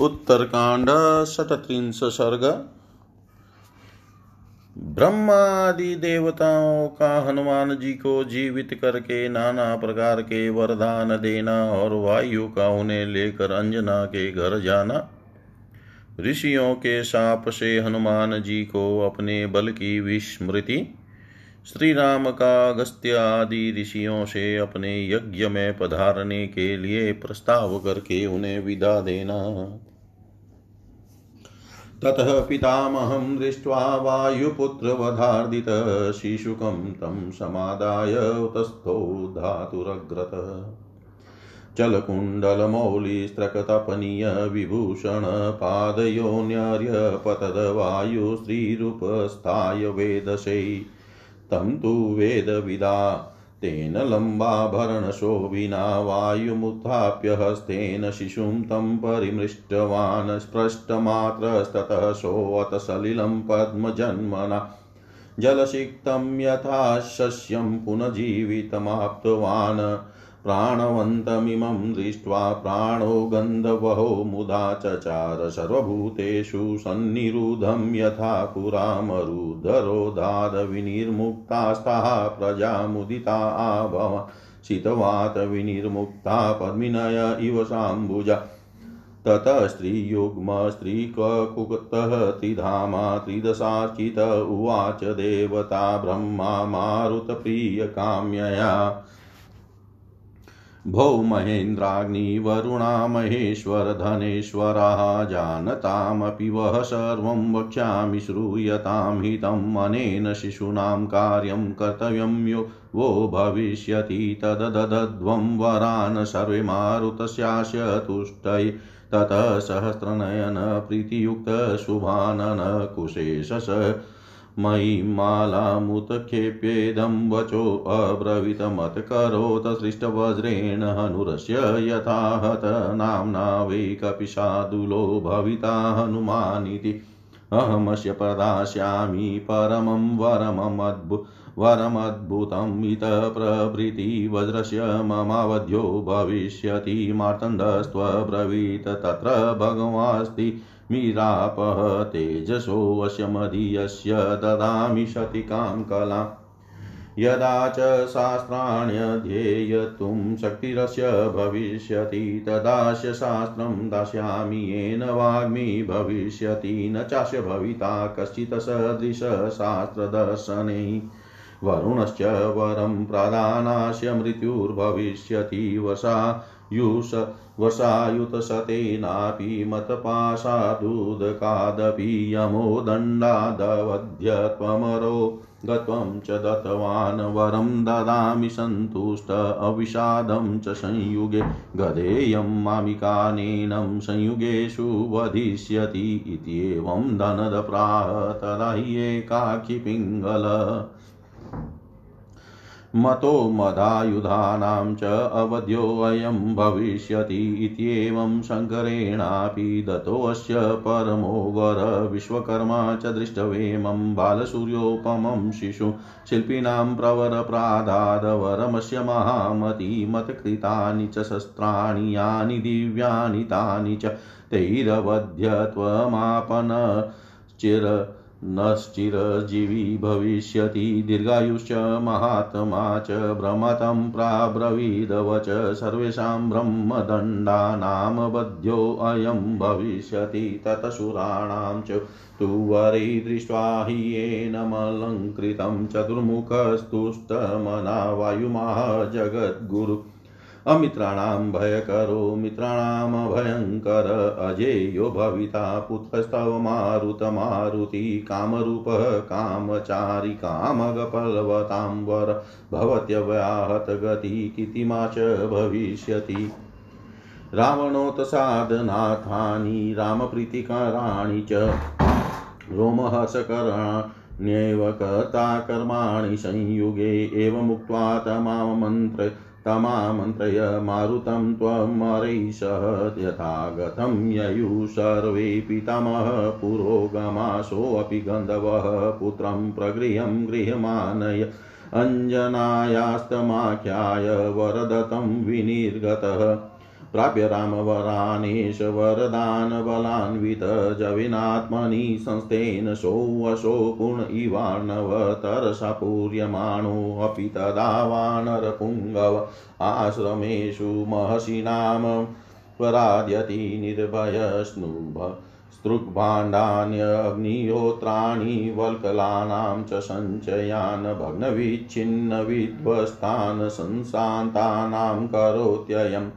उत्तरकांड शतत्रिंश सर्ग ब्रह्मादि देवताओं का हनुमान जी को जीवित करके नाना प्रकार के वरदान देना और वायु का उन्हें लेकर अंजना के घर जाना। ऋषियों के साप से हनुमान जी को अपने बल की विस्मृति। श्री राम का अगस्त्य आदि ऋषियों से अपने यज्ञ में पधारने के लिए प्रस्ताव करके उन्हें विदा देना। ततः पितामहं दृष्ट्वा वायुपुत्रवधार्दितः शिशुकं तं समादाय उतस्थो धातुरग्रतः। चलकुण्डलमौलिस्त्रकतपनीय विभूषणपादयोन्यर्यपतदवायुस्त्रीरूपस्थाय वेदशै तं तु वेदविदा। तेन लम्बाभरणशोभिना वायुमुत्थाप्य हस्तेन शिशुं तं परिमृष्टवान् स्पृष्टमात्रस्ततः सोऽत सलिलं पद्मजन्मना। जलसिक्तं यथा शस्यं पुनजीवितमाप्तवान् प्राणवन्तमिमं दृष्ट्वा प्राणो गन्धवहो मुदा चचार सर्वभूतेषु सन्निरुधं यथा पुरा मरुधरोधादविनिर्मुक्तास्ताः प्रजा मुदिता आभव शीतवातविनिर्मुक्ता पद्मिनय इव साम्बुजा। ततः स्त्रीयुग्मस्त्रीकुक्तः त्रिधामा त्रिदशाचित उवाच देवता ब्रह्मा मारुतप्रियकाम्यया। भो महेन्द्राग्निवरुणा महेश्वरधनेश्वराः जानतामपि वः सर्वं वक्ष्यामि, श्रूयतां हितम् अनेन शिशूनां कार्यं कर्तव्यं यो, वो भविष्यति तददध्वं वरान् सर्वे मारुतस्यास्य तुष्टै, ततः सहस्रनयन प्रीतियुक्तशुभानन कुशेषस मयि मालामुत्क्षेप्येदं वचोऽब्रवीतमत्करोत् सृष्टवज्रेण हनुरस्य यथा हत नाम्ना वै कपिशादुलो भविता हनुमानिति। अहमस्य प्रदास्यामि परमं वरममद्भु, वरमद्भुतम् इतः प्रभृति वज्रस्य ममावध्यो भविष्यति मार्तण्डस्त्वब्रवीत् तत्र भगवास्ति। मीरापः तेजसोऽस्य मदीयस्य ददामि शतिकां कलां यदा च शास्त्राण्यध्येयतुं शक्तिरस्य भविष्यति तदास्य शास्त्रं दास्यामि, येन वाग्मी भविष्यति, न चास्य भविता कश्चित् सदृशशास्त्रदर्शने। वरुणश्च वरं प्रदानास्य मृत्युर्भविष्यति, वसा युष वसायुतशतेनापि मतपाशादुदकादपि यमो दण्डादवध्यत्वमरो गत्वं च दत्तवान् वरं ददामि सन्तुष्ट अविषादं च संयुगे गधेयं मामिकानेनं संयुगेषु वधिष्यति इत्येवं धनदप्राह तदा ह्येकाखि मतो मदायुधानां च अवध्योऽयं भविष्यति इत्येवं शङ्करेणापि दत्तोऽस्य परमो वर विश्वकर्मा च दृष्टवेमं बालसूर्योपमं शिशु शिल्पिनां प्रवरप्रादादवरमस्य महामती मतकृतानि च शस्त्राणि यानि दिव्यानि तानि च तैरवध्यत्वमापन चिर नश्चिरजीवी भविष्यति दीर्घायुश्च महात्मा च भ्रमतं प्राब्रवीदवच सर्वेषां ब्रह्मदण्डानां बध्योऽयं भविष्यति ततसुराणां च तु वरै दृष्ट्वा हि येनमलङ्कृतं चतुर्मुखस्तुष्टमना वायुमाह जगद्गुरु अमित्राणां भयकरो, मित्राणां भयङ्कर अजेयो भविता, पुत्रस्तव मारुतमारुति कामरूपः कामचारि कामगपल्वतां वर भवत्यव्याहतगति कितिमा च भविष्यति। रावणोत्सादनाथानि, रामप्रीतिकराणि च। रोमहर्षकराण्येव कर्ताकर्माणि संयुगे एवमुक्त्वा तमामन्त्र तमामन्त्रय मारुतं त्वमरैषः यथागतं ययुः सर्वे पितामह पुरोगमासोऽपि गन्धवः पुत्रं प्रगृहं गृह्यमानय अञ्जनायास्तमाख्याय वरदतं विनिर्गतः प्राप्य रामवरानेश वरदानबलान्वित जविनात्मनि संस्थेन सोऽशो पूर्ण इवार्णव तरसा पूर्यमाणोऽपि तदा वानरपुङ्गव आश्रमेषु महर्षि नाम पराद्यति निर्भयस्नुभ स्तृग्भाण्डान्यग्निहोत्राणि वल्कलानां च सञ्चयान् भग्नविच्छिन्नविध्वस्तान् संशान्तानां करोत्ययम्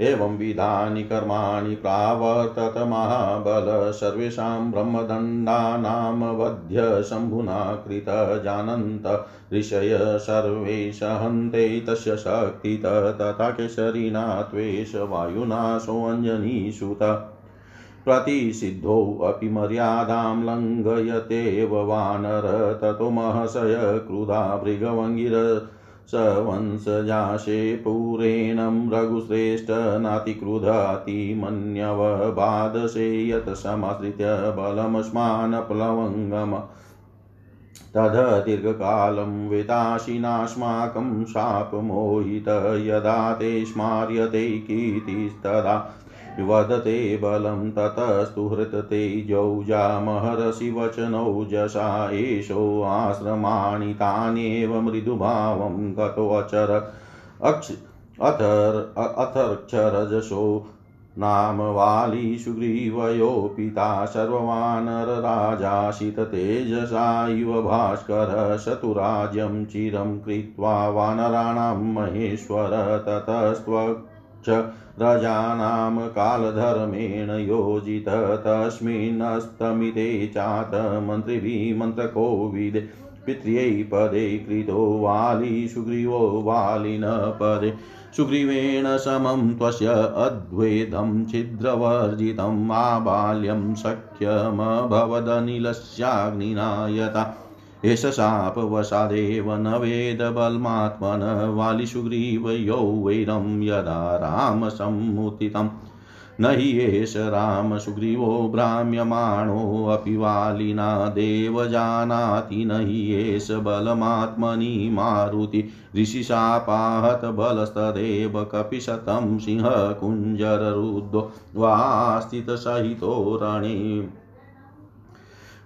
एवं विधानि कर्माणि प्रावर्तत महाबल, सर्वेषां ब्रह्मदण्डानां वध्य शम्भुना कृत जानन्त, ऋषय सर्वे सहन्ते तस्य शक्तित तथा केशरिणा त्वेष वायुना सोऽञ्जनीसुत प्रतिषिद्धोऽपि मर्यादां लङ्घयतेव वानर, ततो महशय, क्रुधा भृगवङ्गिर स वंशजाशे पुरेणं रघुश्रेष्ठ नातिक्रुधातिमन्यवबाधसे यत् समाश्रित्य बलमस्मान् प्लवङ्गम तद दीर्घकालं वेताशिनास्माकं शापमोहित यदा ते स्मार्यते कीर्तिस्तदा वदते बलं ततस्तु हृततेजौजा महर्षि वचनौजसा एषोऽश्रमाणि तान्येव मृदुभावं गतोऽचर अक्ष अथर् अथर्क्षरजसो नाम वाली सुग्रीवयो पिता सर्ववानरराजाशिततेजसा इव भास्कर शतुराज्यं चिरं कृत्वा वानराणां महेश्वर ततस्त्वक्ष रजानां कालधर्मेण योजित तस्मिन्नस्तमिते चात मन्त्रिभिः मन्त्रकोविदे पित्र्यै पदे कृतो वाली सुग्रीवो वालिन पदे। सुग्रीवेण समं त्वस्य अद्वैतं छिद्रवर्जितम् आबाल्यं सख्यमभवदनिलस्याग्निना यथा एष शापवशादेव न वेदबलमात्मन वालिसुग्रीवयो वैरं यदा रामसम्मुतितम् न हि एष रामसुग्रीवो भ्राम्यमाणोऽपि वालिना देव जानाति न हि एष बलमात्मनि मारुति। ऋषिशापाहत बलस्तदेव कपिशतं सिंहकुञ्जररुद्धो वा स्थितसहितो रणे।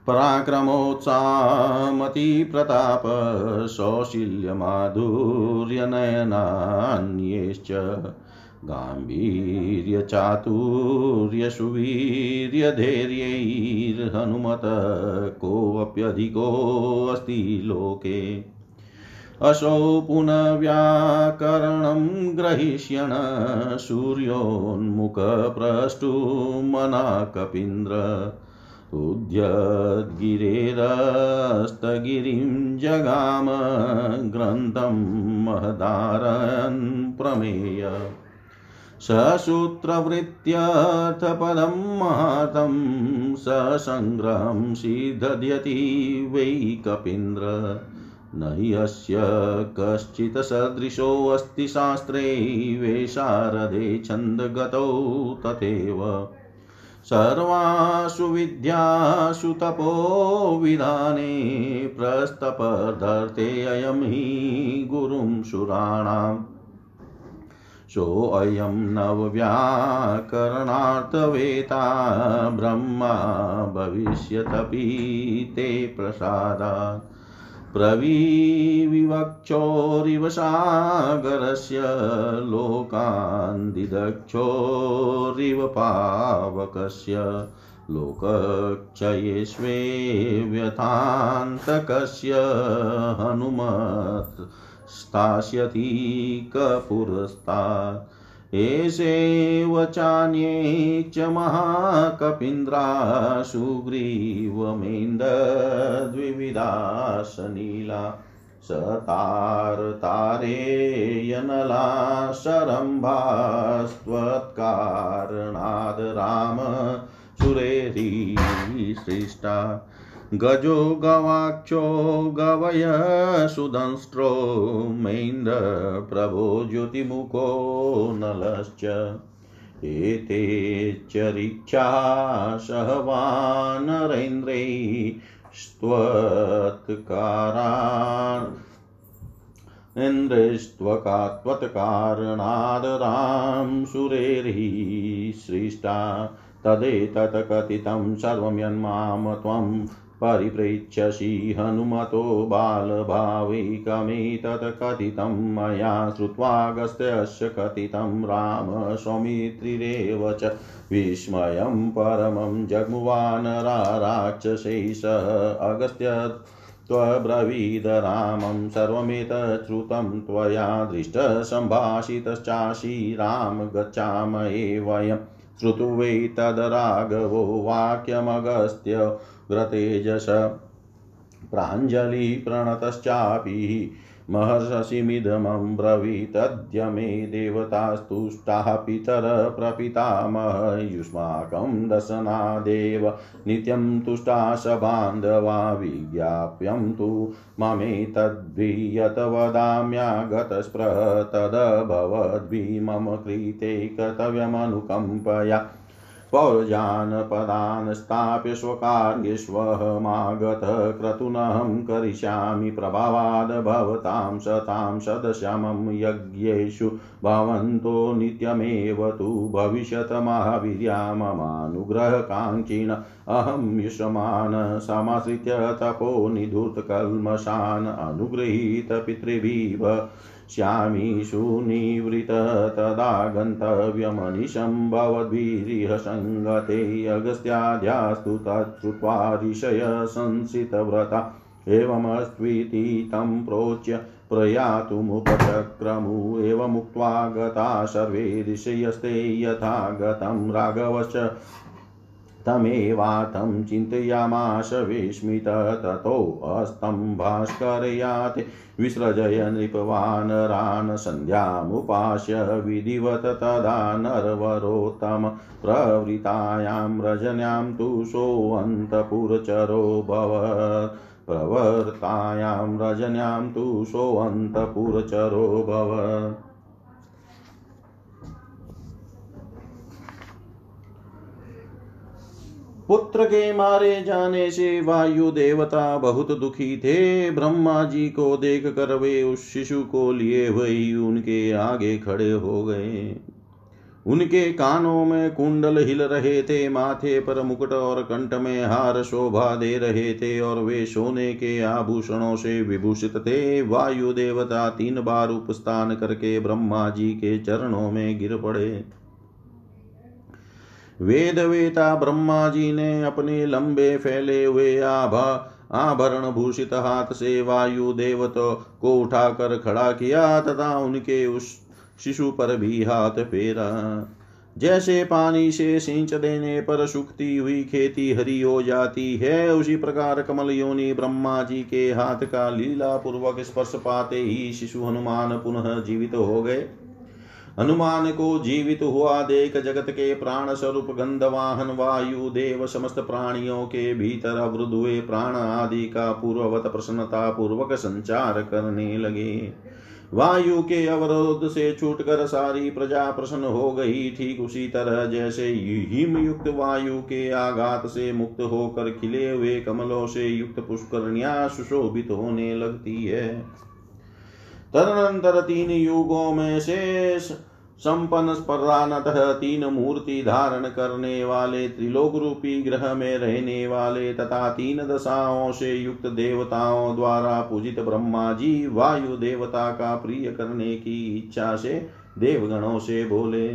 पराक्रमोत्साहमतिप्रताप सौशील्यमाधुर्यनयनान्येश्च गाम्भीर्यचातुर्यसुवीर्यधैर्यैर्हनुमत कोऽप्यधिकोऽस्ति लोके। असौ पुनः व्याकरणं ग्रहीष्यण सूर्योन्मुखप्रष्टुमना कपीन्द्र उद्यद्गिरेरस्तगिरिं जगाम ग्रन्थं महदारन् प्रमेय। ससूत्रवृत्त्यर्थपदं महतं ससङ्ग्रहं सिद्धयति वै कपीन्द्र। न अस्य कश्चित् सदृशोऽस्ति शास्त्रे वेशारदे छन्दगतौ तथैव। सर्वासु विद्यासु तपोविधाने प्रस्तपर्धर्तेऽयं हि गुरुं सुराणाम् सोऽयं नवव्याकरणार्थवेता ब्रह्मा भविष्यतपि ते प्रसादात्। प्रविविवक्षोरिव सागरस्य लोकान् दिदक्षोरिव पावकस्य लोकक्षयेष्वे व्यथान्तकस्य हनुमत् स्थास्यति कपुरस्तात् एषेव चान्ये च महाकपीन्द्रा सुग्रीवमेन्दद्विविधासनीला सतारतारेयनला सरम्भास्त्वत्कारणाद् राम सुरेरीसृष्टा गजो गवाक्षो गवय सुदंष्ट्रो मैन्द्रप्रभो ज्योतिमुखो नलश्च। एते चरिक्षा सहवानरेन्द्रै स्त्वत्कारान्। इन्द्रिस्त्वकात्वत्कारणादरां सुरेर्हि सृष्टा। तदेतत् कथितं सर्वं यन्मां त्वं परिपृच्छसि हनुमतो बालभाविकमेतत् कथितं मया श्रुत्वागस्त्यस्य कथितं राम सौमित्रिरेव च विस्मयं परमं जग्मुवानरा राक्षसैः अगस्त्य त्वब्रवीद रामं सर्वमेतत् श्रुतं त्वया दृष्टसम्भाषितश्चासि राम गच्छामहे वयं श्रुतु वै तदराघवो वाक्यमगस्त्य ग्रतेजस प्राञ्जलिप्रणतश्चापि महर्षिमिदमं ब्रवीतद्य मे देवतास्तुष्टाः पितर प्रपितामह। युष्माकं दशनादेव नित्यं तुष्टा स बान्धवा विज्ञाप्यं तु ममेतद्भियत वदाम्यागतस्पृह। तदभवद्भि मम कृते कर्तव्यमनुकम्पया। पौरजानपदान् स्थाप्य स्वकार्येष्वहमागतः क्रतुनहं करिष्यामि प्रभावाद् भवतां सतां सदशमं यज्ञेषु भवन्तो नित्यमेव तु भविष्यत महावीर्या ममानुग्रहकाङ्क्षिण अहं युष्मान् समाश्रित्य तपो निधूतकल्मषान् अनुगृहीत पितृभिः श्यामीषु निवृत तदा गन्तव्यमनिशं भवद्भिरिह सङ्गते अगस्त्याद्यास्तु तच्छ्रुत्वा ऋषय संसितव्रता। एवमस्त्विति तं प्रोच्य प्रयातुमुपचक्रमु, एवमुक्त्वा गता सर्वे ऋषयस्ते यथा गतं राघवश्च तमेवातं चिन्तयामाश विस्मित ततोऽस्तं भास्करयाते। विसृजय नृपवानरान् सन्ध्यामुपास्य विधिवत तदा नरवरोत्तम प्रवृतायां रजन्यां तु सोऽन्तपुरचरो भवत् प्रवर्तायां रजन्यां तु सोऽन्तपुरचरो भवत् पुत्र के मारे जाने से वायु देवता बहुत दुखी थे। ब्रह्मा जी को देख कर वे उस शिशु को लिए हुए उनके आगे खड़े हो गए। उनके कानों में कुंडल हिल रहे थे, माथे पर मुकुट और कंठ में हार शोभा दे रहे थे और वे सोने के आभूषणों से विभूषित थे। वायु देवता तीन बार उपस्थान करके ब्रह्मा जी के चरणों में गिर पड़े। वेद वेता ब्रह्मा जी ने अपने लंबे फैले हुए आभा, आभरण भूषित हाथ से वायु देवता को उठाकर खड़ा किया तथा उनके उस शिशु पर भी हाथ फेरा। जैसे पानी से सिंच देने पर सुखती हुई खेती हरी हो जाती है, उसी प्रकार कमल योनि ब्रह्मा जी के हाथ का लीला पूर्वक स्पर्श पाते ही शिशु हनुमान पुनः जीवित हो गए। हनुमान को जीवित हुआ देख जगत के प्राण स्वरूप गंधवाहन, वायु, देव समस्त प्राणियों के भीतर अवरुद्ध हुए प्राण आदि का पूर्ववत प्रसन्नता पूर्वक संचार करने लगे। वायु के अवरोध से छूटकर सारी प्रजा प्रसन्न हो गई। ठीक उसी तरह जैसे हिम युक्त वायु के आघात से मुक्त होकर खिले हुए कमलों से युक्त पुष्करण्या सुशोभित होने लगती है। तदनंतर तीन युगों में से संपन्न स्पर्धानतः तीन मूर्ति धारण करने वाले त्रिलोक रूपी ग्रह में रहने वाले तथा तीन दशाओं से युक्त देवताओं द्वारा पूजित ब्रह्मा जी वायु देवता का प्रिय करने की इच्छा से देवगणों से बोले।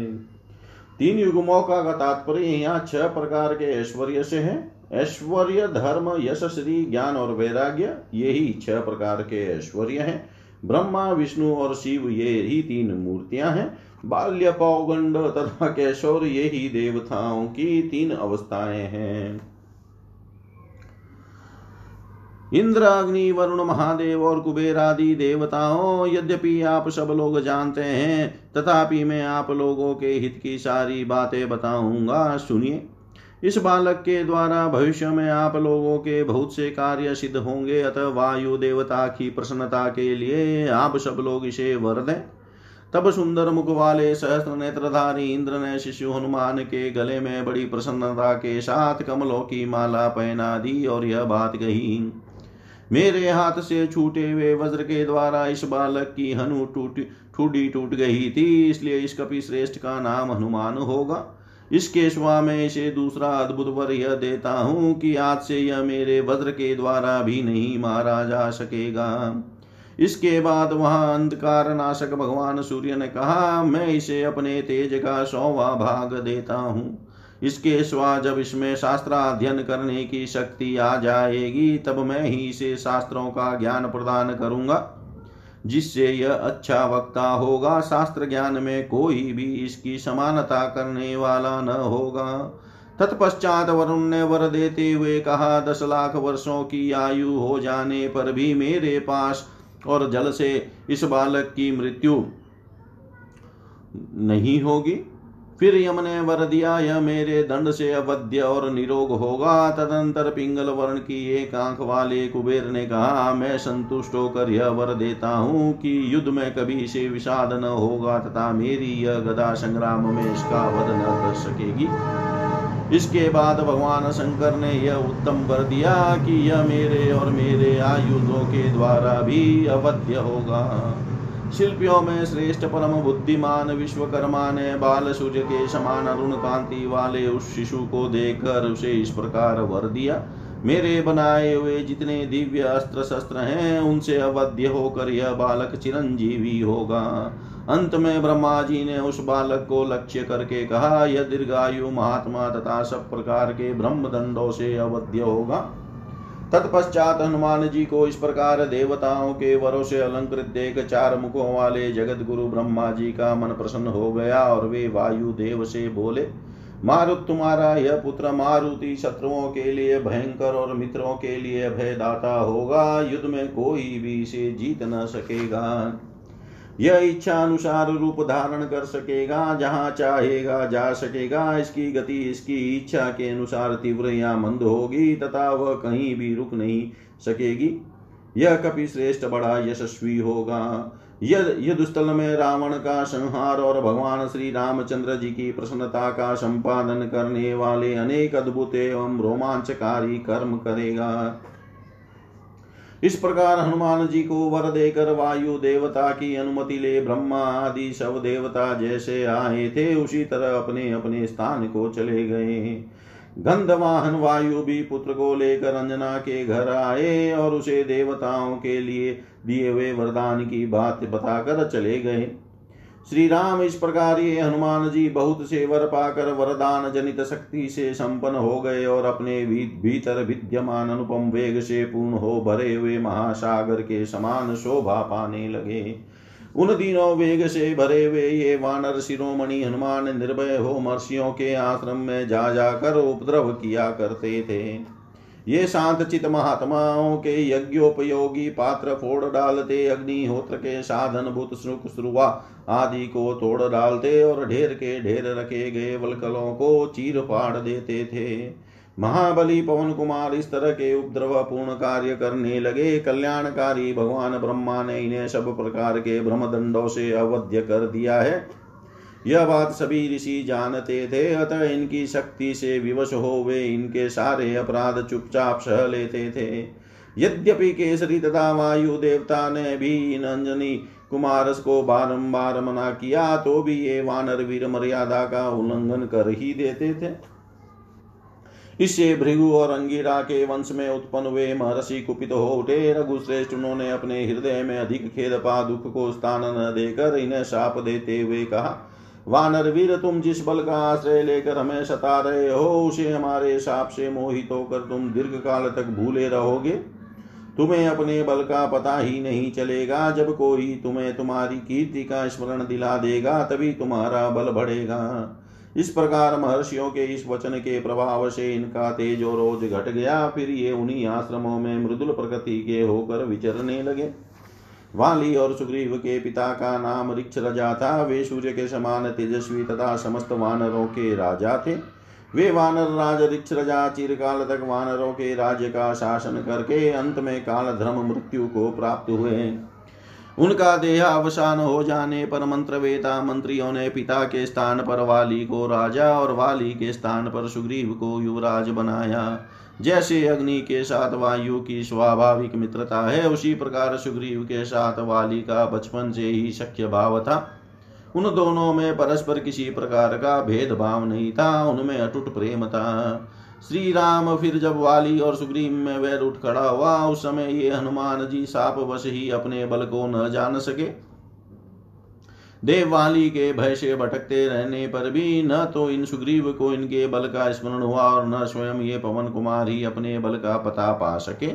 तीन युगमों का तात्पर्य यहाँ छह प्रकार के ऐश्वर्य से है। ऐश्वर्य, धर्म, यश, श्री, ज्ञान और वैराग्य यही छह प्रकार के ऐश्वर्य हैं। ब्रह्मा, विष्णु और शिव, ये ही तीन मूर्तियाँ हैं। बाल्य पौगंड तथा कैशोर ये ही देवताओं की तीन अवस्थाएँ हैं। इंद्र अग्नि वरुण, महादेव और कुबेर आदि देवताओं, यद्यपि आप सब लोग जानते हैं, तथापि मैं आप लोगों के हित की सारी बातें बताऊँगा, सुनिए। इस बालक के द्वारा भविष्य में आप लोगों के बहुत से कार्य सिद्ध होंगे, अतः वायु देवता की प्रसन्नता के लिए आप सब लोग इसे वर दें। तब सुंदर मुख वाले सहस्त्र नेत्रधारी इंद्र ने शिशु हनुमान के गले में बड़ी प्रसन्नता के साथ कमलों की माला पहना दी और यह बात कही, मेरे हाथ से छूटे हुए वज्र के द्वारा इस बालक की हनु टूट, ठूडी टूट गई थी, इसलिए इस कपि श्रेष्ठ का नाम हनुमान होगा। इसके स्वा में इसे दूसरा अद्भुत वर यह देता हूँ कि आज से यह मेरे वज्र के द्वारा भी नहीं मारा जा सकेगा। इसके बाद वहाँ अंधकार नाशक भगवान सूर्य ने कहा, मैं इसे अपने तेज का सौवा भाग देता हूँ। इसके स्वा जब इसमें शास्त्राध्ययन करने की शक्ति आ जाएगी, तब मैं ही इसे शास्त्रों का ज्ञान प्रदान करूँगा, जिससे यह अच्छा वक्ता होगा। शास्त्र ज्ञान में कोई भी इसकी समानता करने वाला न होगा। तत्पश्चात वरुण ने वर देते हुए कहा, दस लाख वर्षों की आयु हो जाने पर भी मेरे पास और जल से इस बालक की मृत्यु नहीं होगी। फिर यम ने वर दिया, यह मेरे दंड से अवध्य और निरोग होगा। तदंतर पिंगल वर्ण की एक आँख वाले कुबेर ने कहा, मैं संतुष्ट होकर यह वर देता हूँ कि युद्ध में कभी से विषाद न होगा तथा मेरी यह गदा संग्राम में इसका वध न कर सकेगी। इसके बाद भगवान शंकर ने यह उत्तम कर दिया कि यह मेरे और मेरे आयुधों के द्वारा भी अवध्य होगा। शिल्पियों में श्रेष्ठ परम बुद्धिमान विश्वकर्मा ने बाल सूर्य के समान अरुण कांति वाले उस शिशु को देखकर उसे इस प्रकार वर दिया। मेरे बनाए हुए जितने दिव्य अस्त्र शस्त्र हैं, उनसे अवध्य होकर यह बालक चिरंजीवी होगा। अंत में ब्रह्मा जी ने उस बालक को लक्ष्य करके कहा, यह दीर्घायु महात्मा तथा सब प्रकार के ब्रह्म दंडों से अवध्य होगा। तत्पश्चात हनुमान जी को इस प्रकार देवताओं के वरों से अलंकृत देख चार मुखों वाले जगत गुरु ब्रह्मा जी का मन प्रसन्न हो गया और वे वायु देव से बोले, मारुत तुम्हारा यह पुत्र मारुति शत्रुओं के लिए भयंकर और मित्रों के लिए भयदाता होगा। युद्ध में कोई भी इसे जीत न सकेगा। यह इच्छा अनुसार रूप धारण कर सकेगा, जहाँ चाहेगा जा सकेगा। इसकी गति, इसकी इच्छा के अनुसार तीव्र या मंद होगी, तथा वह कहीं भी रुक नहीं सकेगी। यह कपि श्रेष्ठ, बड़ा यशस्वी होगा। यद युद्ध स्थल में रावण का संहार और भगवान श्री रामचंद्र जी की प्रसन्नता का संपादन करने वाले अनेक अद्भुत एवं रोमांचकारी कर्म करेगा। इस प्रकार हनुमान जी को वर देकर वायु देवता की अनुमति ले ब्रह्मा आदि सब देवता जैसे आए थे, उसी तरह अपने अपने स्थान को चले गए। गंधवाहन वायु भी पुत्र को लेकर अंजना के घर आए और उसे देवताओं के लिए दिए हुए वरदान की बात बताकर चले गए। श्री राम इस प्रकार ये हनुमान जी बहुत से वर पाकर वरदान जनित शक्ति से संपन्न हो गए और अपने भीतर विद्यमान अनुपम वेग से पूर्ण हो भरे हुए महासागर के समान शोभा पाने लगे। उन दिनों वेग से भरे हुए ये वानर शिरोमणि हनुमान निर्भय हो मर्षियों के आश्रम में जा जाकर उपद्रव किया करते थे। ये शांत चित महात्माओं के यज्ञोपयोगी पात्र फोड़ डालते, अग्निहोत्र के साधन भूत श्रुक श्रुवा आदि को तोड़ डालते और ढेर के ढेर रखे गए वलकलों को चीर फाड़ देते थे। महाबली पवन कुमार इस तरह के उपद्रव पूर्ण कार्य करने लगे। कल्याणकारी भगवान ब्रह्मा ने इन्हें सब प्रकार के ब्रह्मदंडों से अवध्य कर दिया है। यह बात सभी ऋषि जानते थे, अतः इनकी शक्ति से विवश हो वे इनके सारे अपराध चुपचाप सह लेते थे। यद्यपि केसरी तथा वायु देवता ने भी इन अंजनी कुमारस को बारंबार मना किया तो भी ये वानर वीर मर्यादा का उल्लंघन कर ही देते थे। इससे भृगु और अंगिरा के वंश में उत्पन्न हुए महर्षि कुपित हो उठे। रघुश्रेष्ठ उन्होंने अपने हृदय में अधिक खेद पा दुख को स्थान न देकर इन्हें साप देते हुए कहा वानर वीर, तुम जिस बल का आश्रय लेकर हमें सता रहे हो, उसे हमारे साप से मोहित होकर तुम दीर्घ काल तक भूले रहोगे। तुम्हें अपने बल का पता ही नहीं चलेगा। जब कोई तुम्हें तुम्हारी कीर्ति का स्मरण दिला देगा, तभी तुम्हारा बल बढ़ेगा। इस प्रकार महर्षियों के इस वचन के प्रभाव से इनका तेज और रोज घट गया। फिर ये उन्हीं आश्रमों में मृदुल प्रकृति के होकर विचरने लगे। वाली और सुग्रीव के पिता का नाम रिक्ष रजा था। वे सूर्य के समान तेजस्वी तथा समस्त वानरों के राजा थे। वे वानर राज, रिक्ष रजा, चिरकाल तक वानरों के राज्य का शासन करके अंत में काल धर्म मृत्यु को प्राप्त हुए। उनका देहावसान हो जाने पर मंत्र वेता मंत्रियों ने पिता के स्थान पर वाली को राजा और वाली के स्थान पर सुग्रीव को युवराज बनाया। जैसे अग्नि के साथ वायु की स्वाभाविक मित्रता है, उसी प्रकार सुग्रीव के साथ वाली का बचपन से ही शक्य भाव था। उन दोनों में परस्पर किसी प्रकार का भेदभाव नहीं था, उनमें अटूट प्रेम था। श्री राम फिर जब वाली और सुग्रीव में वैर उठ खड़ा हुआ, उस समय ये हनुमान जी साप वश ही अपने बल को न जान सके। देववाली के भय से भटकते रहने पर भी न तो इन सुग्रीव को इनके बल का स्मरण हुआ और न स्वयं ये पवन कुमार ही अपने बल का पता पा सके।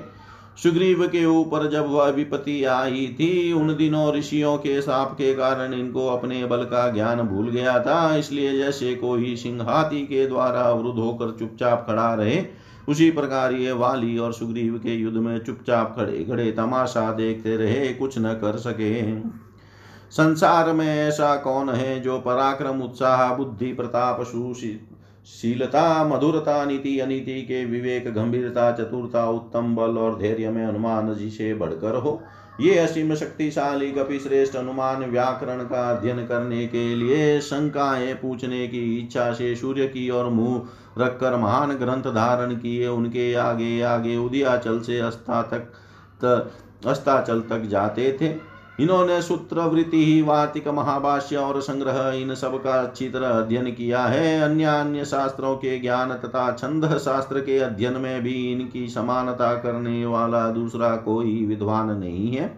सुग्रीव के ऊपर जब वह विपत्ति आई थी, उन दिनों ऋषियों के साप के कारण इनको अपने बल का ज्ञान भूल गया था, इसलिए जैसे कोई सिंह के द्वारा अवरुद्ध होकर चुपचाप खड़ा रहे, उसी प्रकार ये वाली और सुग्रीव के युद्ध में चुपचाप खड़े खड़े तमाशा देखते रहे, कुछ न कर सके। संसार में ऐसा कौन है जो पराक्रम, उत्साह, बुद्धि, प्रताप शीलता, मधुरता, नीति, अनीति के विवेक, गंभीरता, चतुरता, उत्तम बल और धैर्य में हनुमान जी से बढ़कर हो। ये असीम शक्तिशाली कपि श्रेष्ठ अनुमान व्याकरण का अध्ययन करने के लिए शंकाएँ पूछने की इच्छा से सूर्य की और मुँह रखकर महान ग्रंथ धारण किए। उनके आगे आगे उदयाचल से अस्ता तक अस्ताचल तक जाते थे। इन्होंने सूत्रवृत्ति ही वार्तिक महाभाष्य और संग्रह इन सब का अच्छी तरह अध्ययन किया है। अन्य अन्य शास्त्रों के ज्ञान तथा छंद शास्त्र के अध्ययन में भी इनकी समानता करने वाला दूसरा कोई विद्वान नहीं है।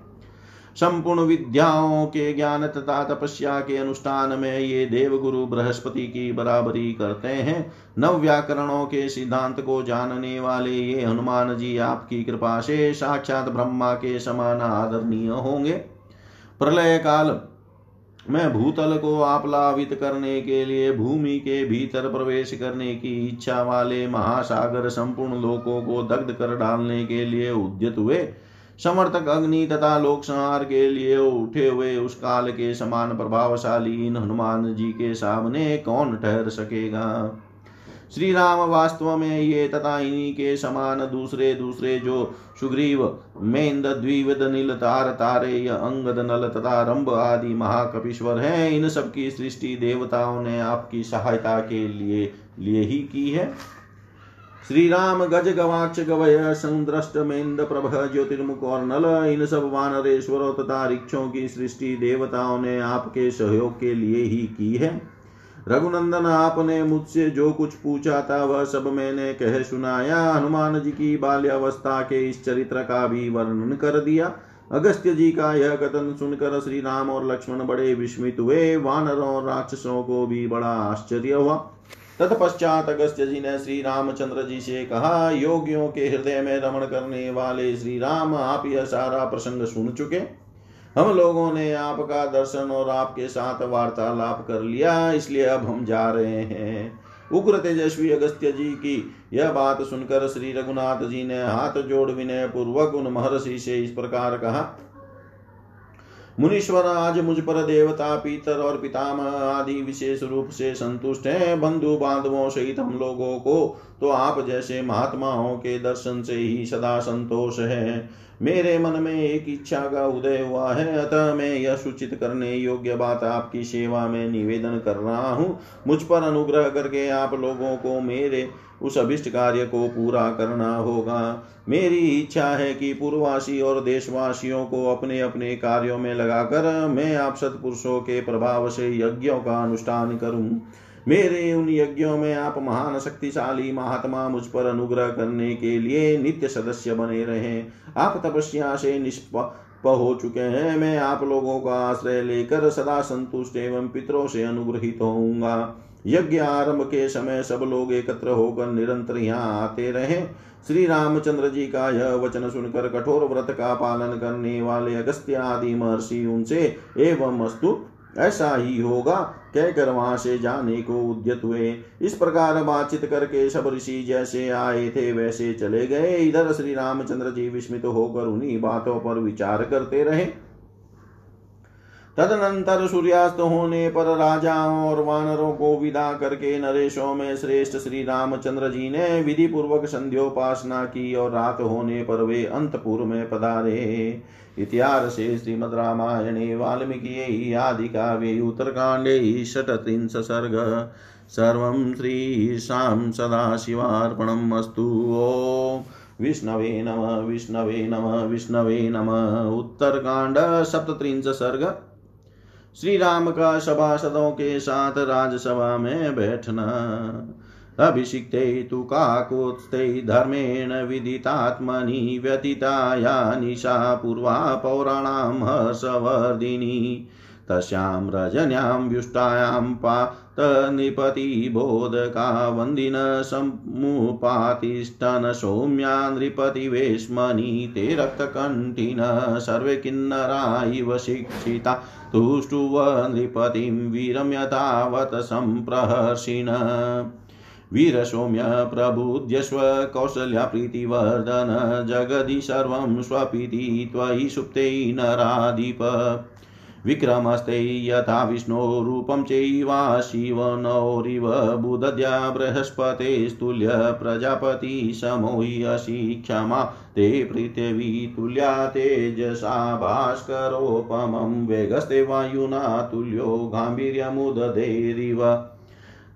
संपूर्ण विद्याओं के ज्ञान तथा तपस्या के अनुष्ठान में ये देवगुरु बृहस्पति की बराबरी करते हैं। नव व्याकरणों के सिद्धांत को जानने वाले ये हनुमान जी आपकी कृपा से साक्षात ब्रह्मा के समान आदरणीय होंगे। प्रलय काल। में भूतल को आप्लावित करने के लिए भूमि के भीतर प्रवेश करने की इच्छा वाले महासागर संपूर्ण लोकों को दग्ध कर डालने के लिए उद्यत हुए। समर्थक अग्नि तथा लोक संहार के लिए उठे हुए उस काल के समान प्रभावशाली इन हनुमान जी के सामने कौन ठहर सकेगा? श्री राम वास्तव में ये तथा इन्हीं के समान दूसरे दूसरे जो सुग्रीव मेन्द द्विविद, नील, तार तारे अंगद, नल तथा रंभ आदि महाकपीश्वर हैं, इन सबकी सृष्टि देवताओं ने आपकी सहायता के लिए लिए ही की है। श्री राम गज, गवाक्ष, गवय, संद्रष्ट मेन्द प्रभ ज्योतिर्मुख और नल, इन सब वानरेश्वरों तथा रिक्षों की सृष्टि देवताओं ने आपके सहयोग के लिए ही की है। रघुनंदन आपने मुझसे जो कुछ पूछा था, वह सब मैंने कह सुनाया। हनुमान जी की बाल्यावस्था के इस चरित्र का भी वर्णन कर दिया। अगस्त्य जी का यह कथन सुनकर श्री राम और लक्ष्मण बड़े विस्मित हुए। वानरों और राक्षसों को भी बड़ा आश्चर्य हुआ। तत्पश्चात अगस्त्य जी ने श्री रामचंद्र जी से कहा, योगियों के हृदय में रमण करने वाले श्री राम, आप यह सारा प्रसंग सुन चुके। हम लोगों ने आपका दर्शन और आपके साथ वार्तालाप कर लिया, इसलिए अब हम जा रहे हैं। उग्र तेजस्वी अगस्त्य जी की यह बात सुनकर श्री रघुनाथ जी ने हाथ जोड़ विनय पूर्वक उन महर्षि से इस प्रकार कहा मुनीश्वर आज मुझ पर देवता, पीतर और पितामह आदि विशेष रूप से संतुष्ट हैं। बंधु बांधवों सहित हम लोगों को तो आप जैसे महात्माओं के दर्शन से ही सदा संतोष है। मेरे मन में एक इच्छा का उदय हुआ है, अतः मैं यह सूचित करने योग्य बात आपकी सेवा में निवेदन कर रहा हूँ। मुझ पर अनुग्रह करके आप लोगों को मेरे उस अभिष्ट कार्य को पूरा करना होगा। मेरी इच्छा है कि पूर्ववासी और देशवासियों को अपने अपने कार्यों में लगाकर मैं आप सत्पुरुषों के प्रभाव से यज्ञों का अनुष्ठान करूँ। मेरे उन यज्ञों में आप महान शक्तिशाली महात्मा मुझ पर अनुग्रह करने के लिए नित्य सदस्य बने रहे। आप तपस्या से निष्प हो चुके हैं। मैं आप लोगों का आश्रय लेकर सदा संतुष्ट एवं पितरों से अनुग्रहित होऊँगा। यज्ञ आरंभ के समय सब लोग एकत्र होकर निरंतर यहाँ आते रहे। श्री रामचंद्र जी का यह वचन सुनकर कठोर व्रत का पालन करने वाले अगस्त्य आदि महर्षि उनसे, एवं अस्तु, ऐसा ही होगा, कहकर वहाँ से जाने को उद्यत हुए। इस प्रकार बातचीत करके सब ऋषि जैसे आए थे, वैसे चले गए। इधर श्री रामचंद्र जी विस्मित होकर उन्हीं बातों पर विचार करते रहे। तदनंतर सूर्यास्त होने पर राजाओं और वानरों को विदा करके नरेशों में श्रेष्ठ श्री रामचंद्र जी ने विधि पूर्वक संध्योपासना की और रात होने पर वे अंतपुर में पधारे। इतिहासे श्रीमद् रामायणे, वाल्मीकि, आदिकाव्ये उत्तरकाण्डे षट्त्रिंश सर्ग। सर्वं श्रीशां सदाशिवार्पणम् अस्तु। विष्णवे नम विष्णवे नम विष्णवे नम। उत्तरकांड, सप्तत्रिंश सर्ग। श्री राम का सभासदों के साथ राजसभा में बैठना। अभिषिक्ते तु काकोत्स्ते धर्मेण विदितात्मनि व्यतीताया निशा पूर्वा पौराणां हर्षवर्धिनी। तस्यां रजन्यां व्युष्टायां पातनृपतिबोधका वन्दिन समुपातिष्ठन सौम्या नृपतिवेश्मनि ते रक्तकण्ठिन सर्वे किन्नरा इव शिक्षिता। तुष्टुव नृपतिं वीरम्यतावत् सम्प्रहर्षिण। वीरसौम्य प्रबुध्यस्व कौसल्या प्रीतिवर्धन जगदि सर्वं स्वपिति त्वयि सुप्ते नराधिप। विक्रमस्ते यथा विष्णोरूपं चैवा शिवनौरिव बृहस्पतेस्तुल्य प्रजापति समोह्यसि क्षमा। ते पृथिवी तुल्या तेजसा भास्करोपमं वेगस्ते वायुना तुल्यो गाम्भीर्यमुदधेरिव।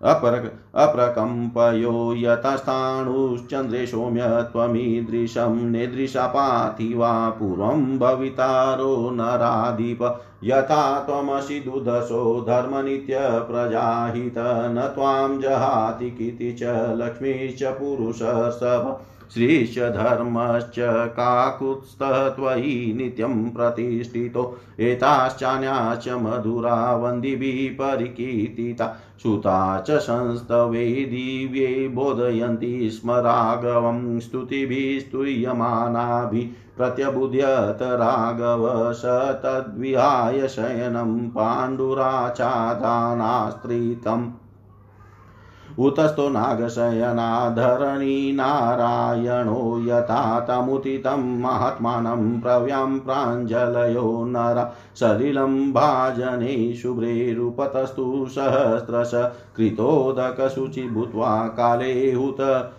अपर अप्रकम्पयो यथास्थाणुश्चन्द्रे सौम्य त्वमीदृशं निदृशापाथिवा पूर्वं भवितारो नराधिप यथा त्वमसि दुदशो धर्मनित्यप्रजाहित न त्वां जहाति किति च लक्ष्मीश्च पुरुषसभ श्रीश्च धर्मश्च काकुत्स्थः त्वयि नित्यं प्रतिष्ठितो एताश्चान्याश्च मधुरा वन्दिभिः परिकीर्तिता सुता च संस्तवे दिव्ये बोधयन्ति स्म राघवं स्तुतिभिः स्तूयमानाभिः प्रत्यबुध्यत राघव स तद्विहाय शयनं पाण्डुराचादानास्त्रितम् उतस्थो नागशयनाधरणी नारायणो यथा तमुदितं महात्मानं प्रव्यां प्राञ्जलयो नर सलिलं भाजने शुभ्रेरुपतस्तु सहस्रश कृतोदकशुचि भूत्वा काले हुत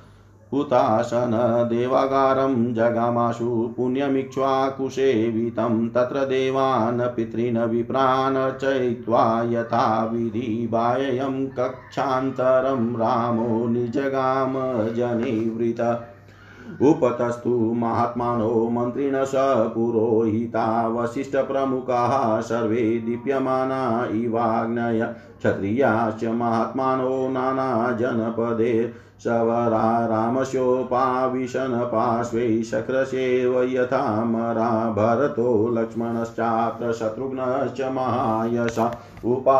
हुतासन देवागारं जगामाशु पुण्यमिक्ष्वाकुसेवितं तत्र देवान् पितॄन् विप्रान् चयित्वा यथाविधि बाह्यं कक्षान्तरं रामो निजगाम जनिवृत। उपतस्तु महात्मानो मन्त्रिणः स पुरोहिता वसिष्ठप्रमुखाः सर्वे दीप्यमाना इवाग्नय क्षत्रियाश्च महात्मानो नानाजनपदे सवरा रामस्योपाविशन पार्श्वे शक्रसेव यथामरा भरतो लक्ष्मणश्चात्र शत्रुघ्नश्च महायशा उपा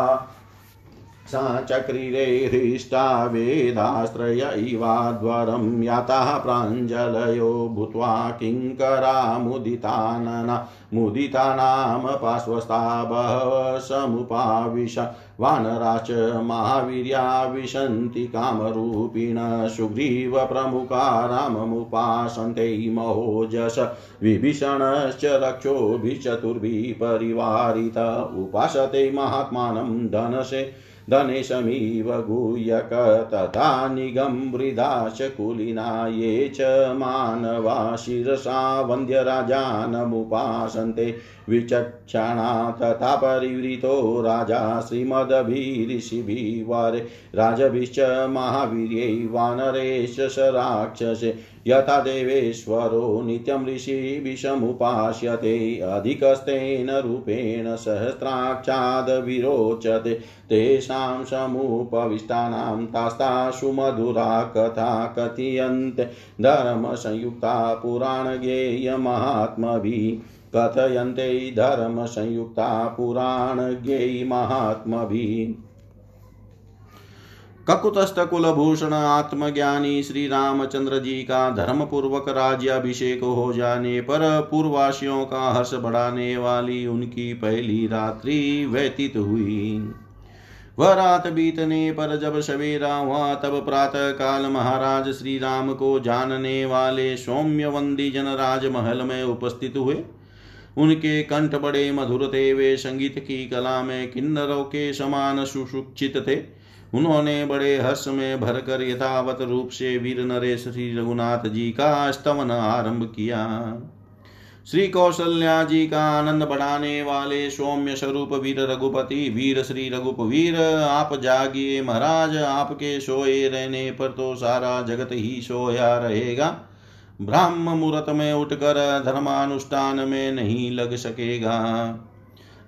सा चक्रिरे हृष्टा वेदाश्रय इवाध्वरं याताः प्राञ्जलयो भूत्वा किङ्करा मुदितानना मुदितानां पार्श्वस्था बहवः समुपाविश। वानराश्च महावीर्या विशन्ति कामरूपिण सुग्रीवप्रमुखा राममुपासन्ते महोजस। विभीषणश्च रक्षोभिः चतुर्भिः परिवारित उपासते महात्मानं धनसे। धनेशमिव गूयक तथा निगम्बृदाश्च कुलिना ये च मानवा शिरसा वन्द्यराजानमुपासन्ते। विचक्षणा तथा परिवृतो राजा श्रीमदभिऋषिभिवारे राजभिश्च महावीर्यै वानरेश स राक्षसे। यथा देवेश्वरो नित्यं ऋषिभिषमुपास्यते, अधिकस्तेन रूपेण सहस्राक्षादविरोचते। तेषां समुपविष्टानां तास्तासु मधुरा कथा कथयन्ते। धर्मसंयुक्ता पुराणज्ञेयमात्मभिः कथयन्ते धर्मसंयुक्ता पुराणज्ञै महात्मभिः। ककुतस्थ कुलभूषण आत्मज्ञानी श्री रामचंद्र जी का धर्म पूर्वक राज्याभिषेक हो जाने पर पूर्ववासियों का हर्ष बढ़ाने वाली उनकी पहली रात्रि व्यतीत हुई। वह रात बीतने पर जब सवेरा हुआ, तब प्रातः काल महाराज श्री राम को जानने वाले सौम्य वंदी जन राजमहल में उपस्थित हुए। उनके कंठ बड़े मधुर थे, वे संगीत की कला में किन्नरों के समान सुशिक्षित थे। उन्होंने बड़े हर्ष में भरकर यथावत रूप से वीर नरेश श्री रघुनाथ जी का स्तवन आरंभ किया। श्री कौशल्या जी का आनंद बढ़ाने वाले सौम्य स्वरूप वीर रघुपति, वीर श्री रघुप वीर आप जागिए महाराज, आपके सोए रहने पर तो सारा जगत ही सोया रहेगा। ब्राह्म मुहूर्त में उठकर धर्मानुष्ठान में नहीं लग सकेगा।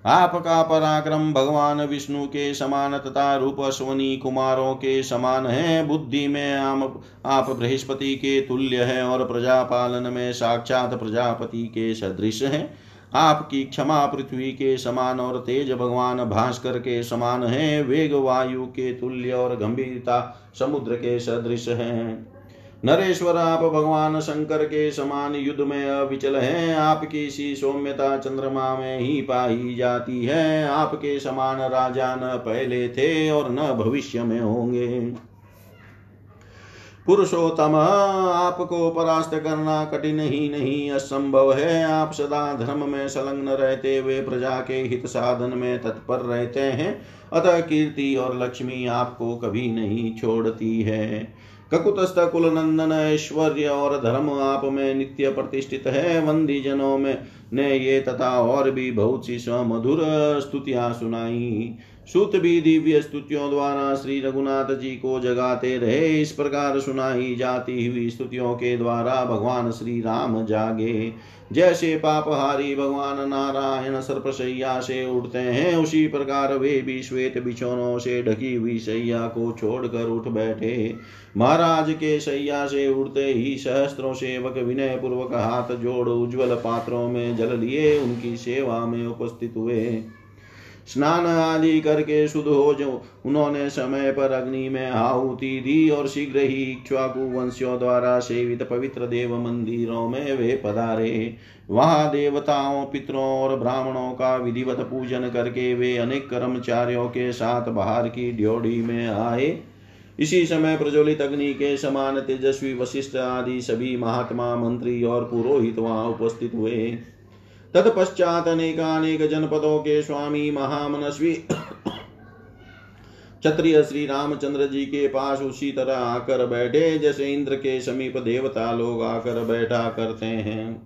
आपका पराक्रम भगवान विष्णु के समान तथा रूप अश्वनी कुमारों के समान है। बुद्धि में आम आप बृहस्पति के तुल्य है और प्रजा पालन में साक्षात प्रजापति के सदृश है। आपकी क्षमा पृथ्वी के समान और तेज भगवान भास्कर के समान है। वेग वायु के तुल्य और गंभीरता समुद्र के सदृश है। नरेश्वर आप भगवान शंकर के समान युद्ध में अविचल हैं। आपकी सी सौम्यता चंद्रमा में ही पाई जाती है। आपके समान राजा न पहले थे और न भविष्य में होंगे। पुरुषोत्तम, आपको परास्त करना कठिन ही नहीं, असंभव है। आप सदा धर्म में संलग्न रहते हुए प्रजा के हित साधन में तत्पर रहते हैं। अतः कीर्ति और लक्ष्मी आपको कभी नहीं छोड़ती है। ककुतस्थ कुल नंदन ऐश्वर्य और धर्म आप में नित्य प्रतिष्ठित है। वंदी जनों में ने ये तथा और भी बहुत सी मधुर स्तुतियाँ सुनाई। सूत भी दिव्य स्तुतियों द्वारा श्री रघुनाथ जी को जगाते रहे। इस प्रकार सुनाई जाती हुई स्तुतियों के द्वारा भगवान श्री राम जागे। जैसे पापहारी भगवान नारायण सर्पशैया से उठते हैं। उसी प्रकार वे भी श्वेत बिछोनों से ढकी हुई सैया को छोड़कर उठ बैठे। महाराज के सैया से उड़ते ही सहस्त्रों सेवक विनय पूर्वक हाथ जोड़ उज्ज्वल पात्रों में जल लिए। उनकी सेवा में उपस्थित हुए। स्नान आदि करके शुद्ध हो जो उन्होंने समय पर अग्नि में आहुति दी और शीघ्र ही इक्ष्वाकु वंशियों द्वारा सेवित पवित्र देव मंदिरों में वे पधारे। वहाँ देवताओं, पितरों और ब्राह्मणों का विधिवत पूजन करके वे अनेक कर्मचारियों के साथ बाहर की ड्योढ़ी में आए। इसी समय प्रज्वलित अग्नि के समान तेजस्वी वशिष्ठ आदि सभी महात्मा मंत्री और पुरोहित वहाँ उपस्थित हुए। तत्पश्चात अनेकानेक जनपदों के स्वामी महामनस्वी क्षत्रिय श्री रामचंद्र जी के पास उसी तरह आकर बैठे जैसे इंद्र के समीप देवता लोग आकर बैठा करते हैं।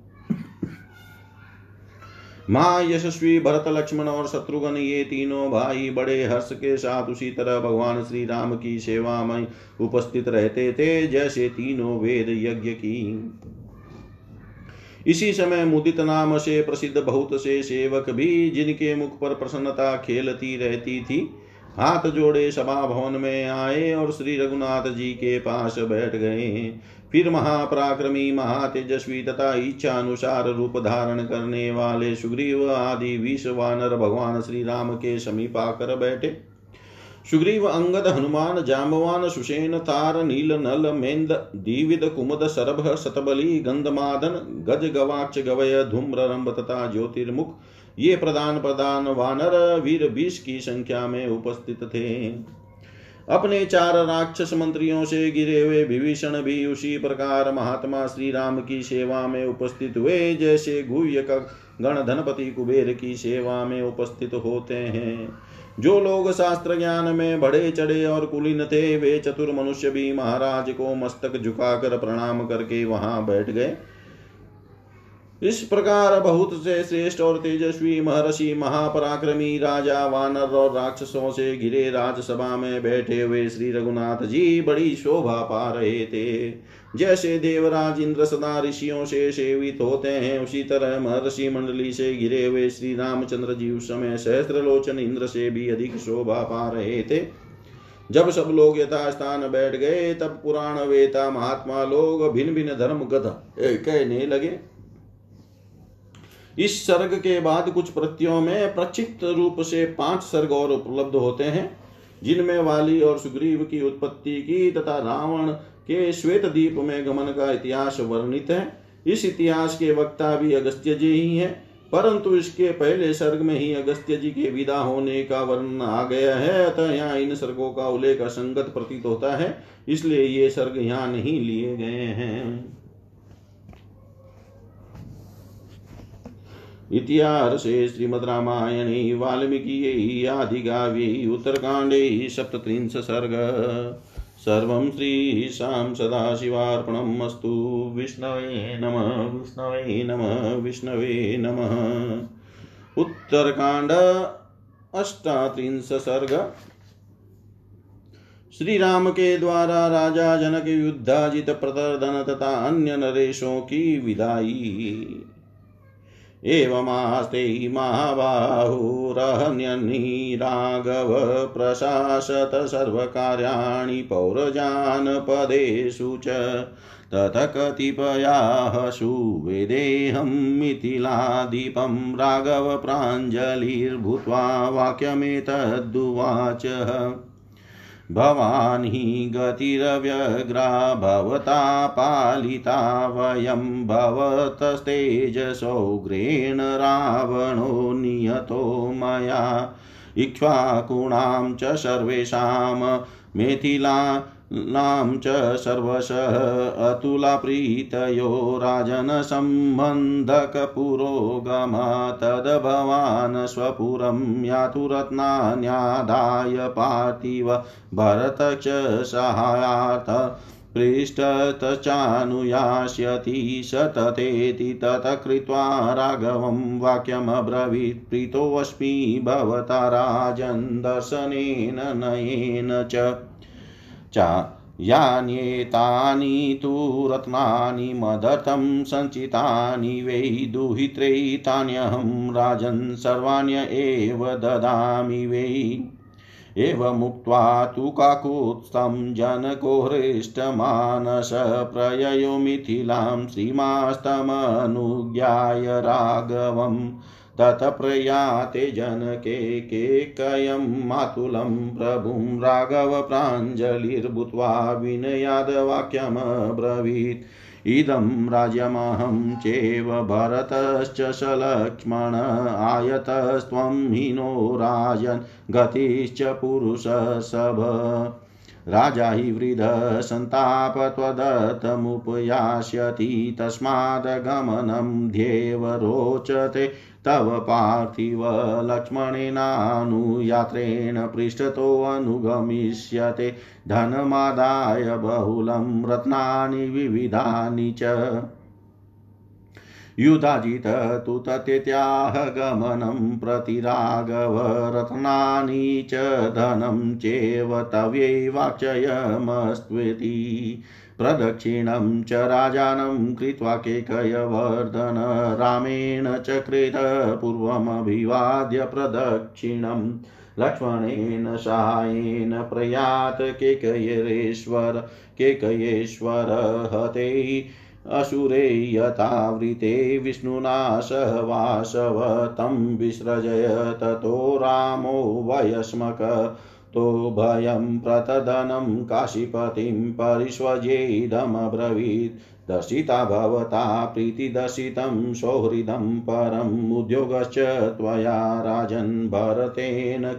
माँ यशस्वी भरत लक्ष्मण और शत्रुघ्न, ये तीनों भाई बड़े हर्ष के साथ उसी तरह भगवान श्री राम की सेवा में उपस्थित रहते थे, जैसे तीनों वेद यज्ञ की। इसी समय मुदित नाम से प्रसिद्ध बहुत से सेवक भी, जिनके मुख पर प्रसन्नता खेलती रहती थी, हाथ जोड़े सभा भवन में आए और श्री रघुनाथ जी के पास बैठ गए। फिर महापराक्रमी, महातेजस्वी तथा इच्छा अनुसार रूप धारण करने वाले सुग्रीव आदि विष वानर भगवान श्री राम के समीप आकर बैठे। सुग्रीव अंगद हनुमान जाम्बवान सुषेण तार नील नल मेन्द दीविद कुमुद सरभ सतबली गंधमादन गज गवाक्ष गवय धूम्र रंभ तथा ज्योतिर्मुख। ये प्रधान प्रधान वानर वीर बीस की संख्या में उपस्थित थे। अपने चार राक्षस मंत्रियों से गिरे हुए विभीषण भी उसी प्रकार महात्मा श्री राम की सेवा में उपस्थित हुए, जैसे गुह्य गण धनपति कुबेर की सेवा में उपस्थित होते हैं। जो लोग शास्त्र ज्ञान में बड़े चढ़े और कुलीन थे वे चतुर मनुष्य भी महाराज को मस्तक झुकाकर प्रणाम करके वहाँ बैठ गए। इस प्रकार बहुत से श्रेष्ठ और तेजस्वी महर्षि, महापराक्रमी राजा, वानर और राक्षसों से घिरे राजसभा में बैठे हुए श्री रघुनाथ जी बड़ी शोभा पा रहे थे। जैसे देवराज इंद्र सदा ऋषियों से सेवित होते हैं, उसी तरह महर्षि मंडली से घिरे हुए श्री रामचंद्र जी उस समय सहस्त्र लोचन इंद्र से भी अधिक शोभा पा रहे थे। जब सब लोग यथास्थान बैठ गए, तब पुराण वेता महात्मा लोग भिन्न भिन्न धर्म गध कहने लगे इस सर्ग के बाद कुछ प्रत्ययों में प्रक्षिप्त रूप से पाँच सर्ग और उपलब्ध होते हैं, जिनमें वाली और सुग्रीव की उत्पत्ति की तथा रावण के श्वेत द्वीप में गमन का इतिहास वर्णित है। इस इतिहास के वक्ता भी अगस्त्य जी ही हैं, परंतु इसके पहले सर्ग में ही अगस्त्य जी के विदा होने का वर्णन आ गया है, अतः यहाँ इन सर्गों का उल्लेख असंगत प्रतीत होता है, इसलिए ये सर्ग यहाँ नहीं लिए गए हैं। इतिहासे श्रीमद्रामायणे वाल्मीकियै आदिकाव्यै उत्तरकाण्डे सप्तत्रिंश सर्ग सर्वं श्रीशां सदाशिवार्पणम् अस्तु। विष्णवे नमः विष्णवे नमः विष्णवे नमः। उत्तरकाण्ड अष्टात्रिंश सर्ग श्री राम के द्वारा राजा जनक युद्धाजित प्रतर्दन तथा अन्य नरेशों की विदाई। एवमास्ते महाबाहुरहन्यनी राघव प्रशासत सर्वकार्याणि पौरजानपदेषु च तत कतिपयासु वेदेऽहं मिथिलादीपं राघवप्राञ्जलिर्भूत्वा वाक्यमेतद्दुवाच। भवान् हि गतिरव्यग्रा भवता पालिता वयं भवतस्तेजसौग्रेण रावणो नियतो मया इक्ष्वाकूणां च सर्वेषां मेथिला नाम च सर्वशः अतुलाप्रीतयो राजनसम्बन्धकपुरोगमा तद्भवान् स्वपुरं यातु रत्नान्यादाय पार्थिव भरतक्ष सहायार्थ पृष्ठतचानुयास्यति सततेति तत कृत्वा राघवं वाक्यमब्रवीत् प्रीतोऽस्मि भवता राजन् दर्शनेन नयेन च चा यान्येतानि तु रत्नानि मदर्थं सञ्चितानि वै दुहित्रै तान्यहं राजन् सर्वाण्य एव ददामि वै। एवमुक्त्वा तु काकुत्स्थं जनकोहृष्टमानस प्रययो मिथिलां श्रीमास्तमनुज्ञाय राघवम् ततप्रयाते जनके केकयं मातुलं प्रभुं राघवप्राञ्जलिर्भूत्वा विनयादवाक्यमब्रवीत्। इदं राज्यमहं चेव भरतश्च सलक्ष्मण आयतस्त्वं हीनो राजन् गतिश्च पुरुषसभ राजा हि वृधसन्ताप त्वदत्तमुपयास्यति तस्मादगमनं ध्येव रोचते। तव पार्थिव लक्ष्मणेनानुयात्रेण पृष्ठतोऽनुगमिष्यते धनमादाय बहुलं रत्नानि विविधानि च। युधाजित तु तत्यत्याह गमनं प्रति राघव रत्नानि च धनं चेव तव्यैवाक्षयमस्त्वेति प्रदक्षिणं च राजानं कृत्वा केकयवर्धन रामेण चक्रेत पूर्वमभिवाद्य प्रदक्षिणम् लक्ष्मणेन सायेन प्रयात केकयेश्वर केकयेश्वर हते असुरे यथावृते विष्णुना सह वासव तं विसृजय ततो रामो वयस्मक। तो भयं प्रतदनं काशीपतिं परिष्वजेदमब्रवीत्। दर्शिता भवता प्रीतिदर्शितं सौहृदं परम् उद्योगश्च त्वया राजन् भरतेन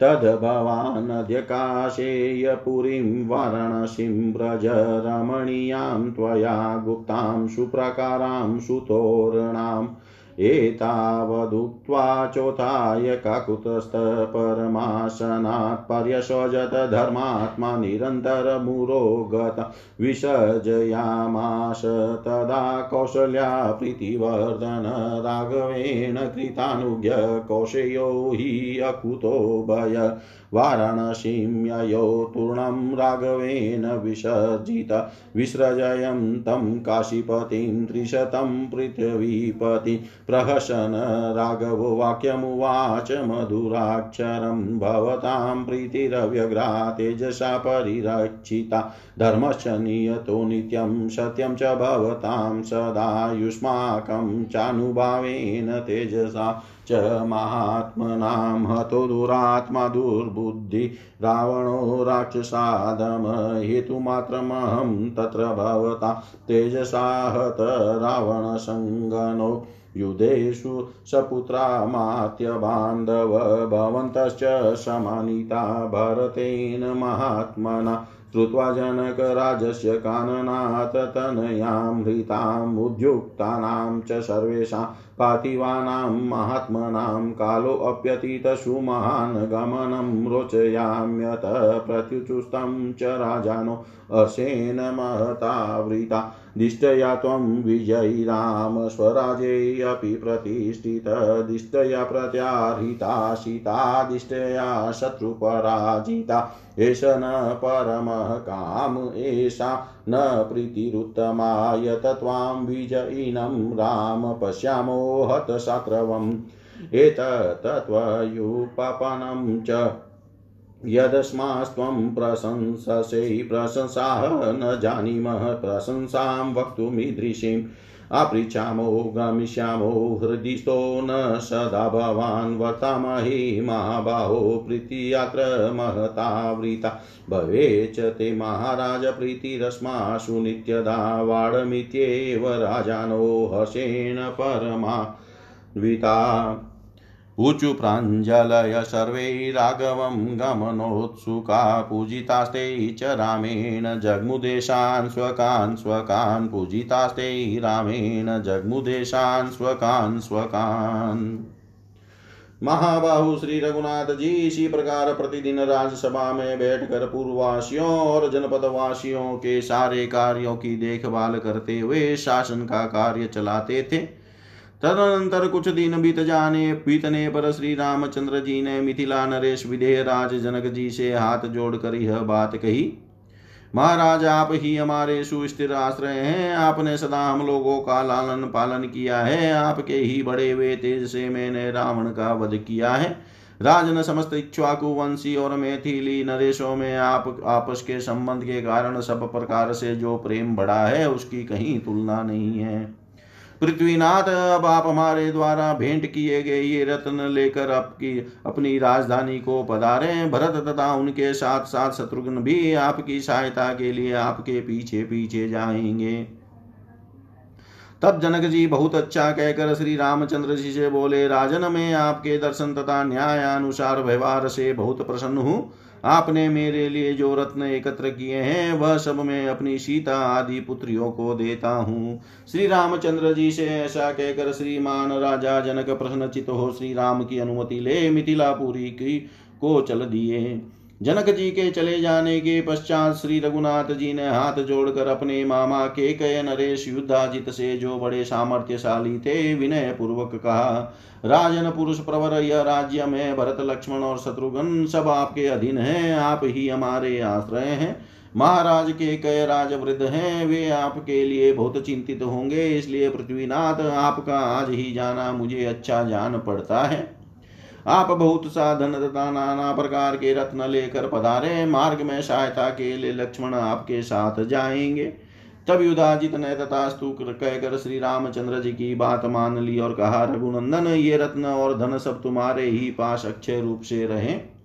तद्भवानद्य काशेयपुरीं वाराणसीं व्रज रमणीयां त्वया गुप्तां सुप्रकारां सुतोरणाम् एतावदुक्त्वा चोथाय काकुतस्थपरमासनात् पर्यशोजत धर्मात्मा निरन्तरमुरो गत तदा कौशल्या प्रीतिवर्धन राघवेण कृतानुज्ञ कौशेयो हि अकुतो भय। वाराणसीं ययो तूर्णं राघवेन विसर्जित। विसृजयं तं काशीपतिं त्रिशतं पृथिवीपति। प्रहसन राघवो वाक्यमुवाच मधुराक्षरं भवतां प्रीतिरव्यग्रा तेजसा परिरक्षिता। धर्मश्च नियतो नित्यं सत्यं च भवतां सदा युष्माकं चानुभावेन तेजसा च महात्मनां हतो दुरात्मा दुर्बुद्धि रावणो राक्षसादम हेतुमात्रमहं तत्र भवता। तेजसा हत रावणसङ्गनो युधेषु सपुत्रामात्यबान्धव भवन्तश्च समानिता भरतेन महात्मना। श्रुत्वा जनकराजस्य काननात् तनयां हृतामुद्युक्तानां च सर्वेषां पार्थिवानां महात्मनां कालोऽप्यतीतसु महान् गमनं रोचयाम्यत प्रत्युचुस्तं च राजानो हर्षेण महतावृता। दिष्टया त्वं विजयी राम स्वराजे अपि प्रतिष्ठितदिष्टया प्रत्याहृता सीता शत्रुपराजिता। एष न परमः काम, एषा न प्रीतिरुत्तमा यत त्वां विजयिनं राम पश्यामो हतशात्रवम् एतत्त्वयुपपनं च यदस्मास्त्वं प्रशंससे, प्रशंसाः न जानीमः, प्रशंसां वक्तुमीदृशीम्। अपृच्छामो, गमिष्यामो हृदिस्थो न सदा भवान् वर्तामहि, महाबाहो प्रीतियात्र महतावृता भवेच्च ते महाराज प्रीतिरस्मासु नित्यदा वाडमित्येव राजानो परमान्विता ऊचु प्राञ्जलय सर्वै राघवं गमनोत्सुका पूजितास्ते च रामेण जग्मुदेशान् स्वकान् स्वकान् पूजितास्ते रामेण जग्मुदेशान् स्वकान् स्वकान्। महाबाहु श्री रघुनाथ जी इसी प्रकार प्रतिदिन राजसभा में बैठकर पूर्ववासियों और जनपद वासियों के सारे कार्यों की देखभाल करते हुए शासन का कार्य चलाते थे। तदनंतर कुछ दिन बीत जाने बीतने पर श्री रामचंद्र जी ने मिथिला नरेश विदेह राज जनक जी से हाथ जोड़कर यह बात कही, महाराज, आप ही हमारे सुस्थिर आश्रय हैं। आपने सदा हम लोगों का लालन पालन किया है। आपके ही बड़े हुए तेज से मैंने रावण का वध किया है। राजन समस्त इच्छुआकु वंशी और मैथिली नरेशों में आप, आपस के संबंध के कारण सब प्रकार से जो प्रेम बढ़ा है, उसकी कहीं तुलना नहीं है। पृथ्वीनाथ अब आप हमारे द्वारा भेंट किए गए ये रत्न लेकर आपकी, अपनी राजधानी को पधारे। भरत तथा उनके साथ साथ शत्रुघ्न भी आपकी सहायता के लिए आपके पीछे पीछे जाएँगे। तब जनक जी बहुत अच्छा कहकर श्री रामचंद्र जी से बोले, राजन, में आपके दर्शन तथा न्याय अनुसार व्यवहार से बहुत प्रसन्न हूँ। आपने मेरे लिए जो रत्न एकत्र किए हैं, वह सब मैं अपनी सीता आदि पुत्रियों को देता हूँ। श्री रामचंद्र जी से ऐसा कहकर श्रीमान राजा जनक प्रश्नचित हो श्री राम की अनुमति ले मिथिलापुरी की को चल दिए। जनक जी के चले जाने के पश्चात श्री रघुनाथ जी ने हाथ जोड़कर अपने मामा के कय नरेश युद्धाजित से जो बड़े सामर्थ्यशाली थे विनय पूर्वक कहा, राजन, पुरुष, प्रवर, यह राज्य में भरत, लक्ष्मण और शत्रुघ्न सब आपके अधीन हैं, आप ही हमारे आश्रय हैं। महाराज के कय राज वृद्ध हैं, वे आपके लिए बहुत चिंतित होंगे, इसलिए पृथ्वीनाथ, आपका आज ही जाना मुझे अच्छा जान पड़ता है। आप बहुत सा धन तथा नाना प्रकार के रत्न लेकर पधारे, मार्ग में सहायता के लिए लक्ष्मण आपके साथ जाएँगे। तब युधाजित ने तथास्तु कहकर श्री रामचंद्र जी की बात मान ली और कहा, रघुनंदन, ये रत्न और धन सब तुम्हारे ही पास अक्षय रूप से रहे।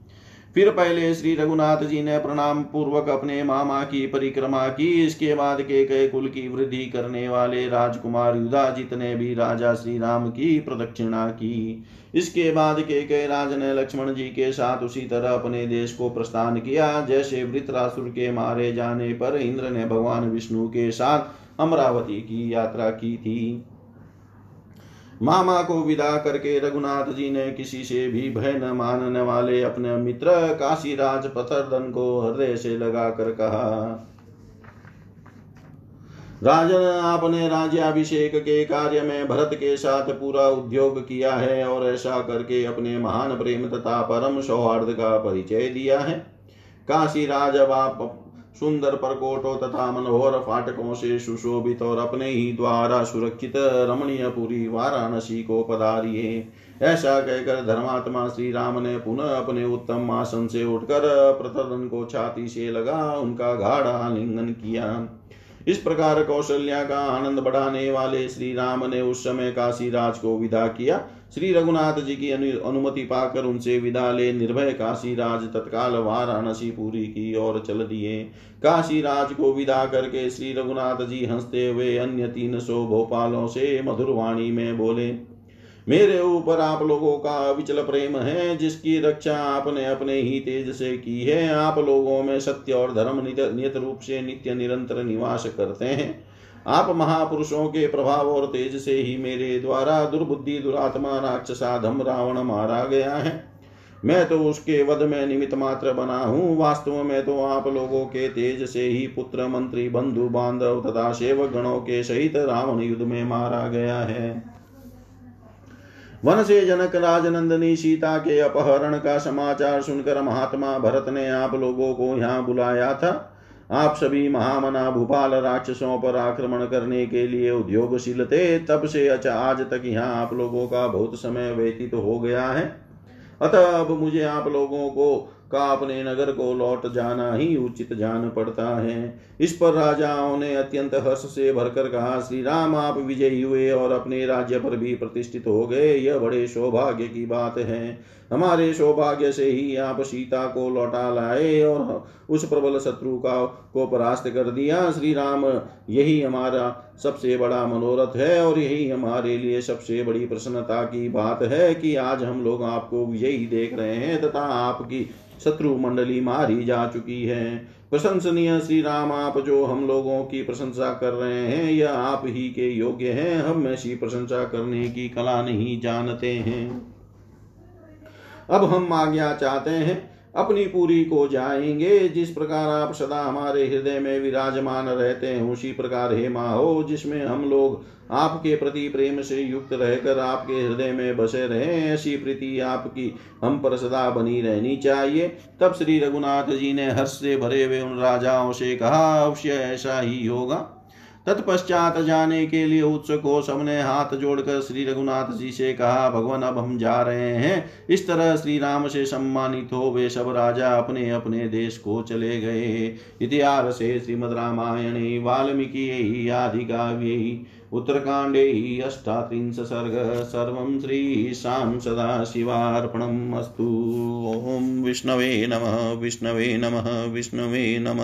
फिर पहले श्री रघुनाथ जी ने प्रणाम पूर्वक अपने मामा की परिक्रमा की। इसके बाद के कई कुल की वृद्धि करने वाले राजकुमार युधाजित ने भी राजा श्री राम की प्रदक्षिणा की। इसके बाद के कई राज ने लक्ष्मण जी के साथ उसी तरह अपने देश को प्रस्थान किया। जैसे वृत्रासुर के मारे जाने पर इंद्र ने भगवान विष्णु के साथ अमरावती की यात्रा की थी। मामा को विदा करके रघुनाथ जी ने किसी से भी भय न मानने वाले अपने मित्र काशीराज पथरदन को हृदय से लगाकर कहा, राजन, आपने राज्याभिषेक के कार्य में भरत के साथ पूरा उद्योग किया है और ऐसा करके अपने महान प्रेम तथा परम सौहार्द का परिचय दिया है। काशी राज अब आप सुंदर परकोटों तथा मनोहर फाटकों से सुशोभित और अपने ही द्वारा सुरक्षित रमणीय पुरी वाराणसी को पधारिए। ऐसा कहकर धर्मात्मा श्री राम ने पुनः अपने उत्तम आसन से उठकर प्रतदन को छाती से लगा, उनका गाढ़ा आलिंगन किया। इस प्रकार कौशल्या का आनंद बढ़ाने वाले श्री राम ने उस समय काशी राज को विदा किया। श्री रघुनाथ जी की अनुमति पाकर उनसे विदा ले। निर्भय काशी राज तत्काल वाराणसी पूरी की ओर चल दिए। काशी राज को विदा करके श्री रघुनाथ जी हँसते हुए अन्य तीन सौ भोपालों से मधुरवाणी में बोले, मेरे ऊपर आप लोगों का अविचल प्रेम है, जिसकी रक्षा आपने अपने ही तेज से की है। आप लोगों में सत्य और धर्म नियत रूप से नित्य निरंतर निवास करते हैं। आप महापुरुषों के प्रभाव और तेज से ही मेरे द्वारा दुर्बुद्धि, दुरात्मा, राक्षसाधम रावण मारा गया है। मैं तो उसके वध में निमित्त मात्र बना हूँ। वास्तव में तो आप लोगों के तेज से ही पुत्र, मंत्री, बंधु, बांधव तथा सेवक गणों के सहित रावण युद्ध में मारा गया है। वन से जनक राजनंदनी सीता के अपहरण का समाचार सुनकर महात्मा भरत ने आप लोगों को यहाँ बुलाया था। आप सभी महामना भूपाल राक्षसों पर आक्रमण करने के लिए उद्योगशील थे, तब से अच्छा आज तक यहाँ आप लोगों का बहुत समय व्यतीत तो हो गया है। अतः अब मुझे आप लोगों को का अपने नगर को लौट जाना ही उचित जान पड़ता है। इस पर राजाओं ने अत्यंत हर्ष से भरकर कहा, श्री राम, आप विजयी हुए और अपने राज्य पर भी प्रतिष्ठित हो गए। यह बड़े सौभाग्य की बात है। हमारे सौभाग्य से ही आप सीता को लौटा लाए और उस प्रबल शत्रु का को परास्त कर दिया। श्री राम, यही हमारा सबसे बड़ा मनोरथ है और यही हमारे लिए सबसे बड़ी प्रसन्नता की बात है कि आज हम लोग आपको विजयी देख रहे हैं तथा आपकी शत्रु मंडली मारी जा चुकी है। प्रशंसनीय श्री राम, आप जो हम लोगों की प्रशंसा कर रहे हैं, यह आप ही के योग्य हैं। हम ऐसी प्रशंसा करने की कला नहीं जानते हैं। अब हम आज्ञा चाहते हैं अपनी पूरी को जाएँगे। जिस प्रकार आप सदा हमारे हृदय में विराजमान रहते हैं, उसी प्रकार हे हो जिसमें हम लोग आपके प्रति प्रेम से युक्त रहकर आपके हृदय में बसे रहे, ऐसी प्रीति आपकी हम पर सदा बनी रहनी चाहिए। तब श्री रघुनाथ जी ने हर्ष से भरे हुए उन राजाओं से कहा, अवश्य ऐसा ही होगा। तत्पश्चात जाने के लिए उत्सुक सबने हाथ जोड़कर श्री रघुनाथ जी से कहा, भगवान, अब हम जा रहे हैं। इस तरह श्री राम से सम्मानित हो वे सब राजा अपने अपने देश को चले गए। इतिहास श्रीमद रामायणे, वाल्मीकि आदि काव्य उत्तरकाण्डे अष्टात्रिंश सर्ग, सर्वं श्रीशां सदाशिवार्पणम् अस्तु। ॐ विष्णवे नमः विष्णवे नमः विष्णवे नमः।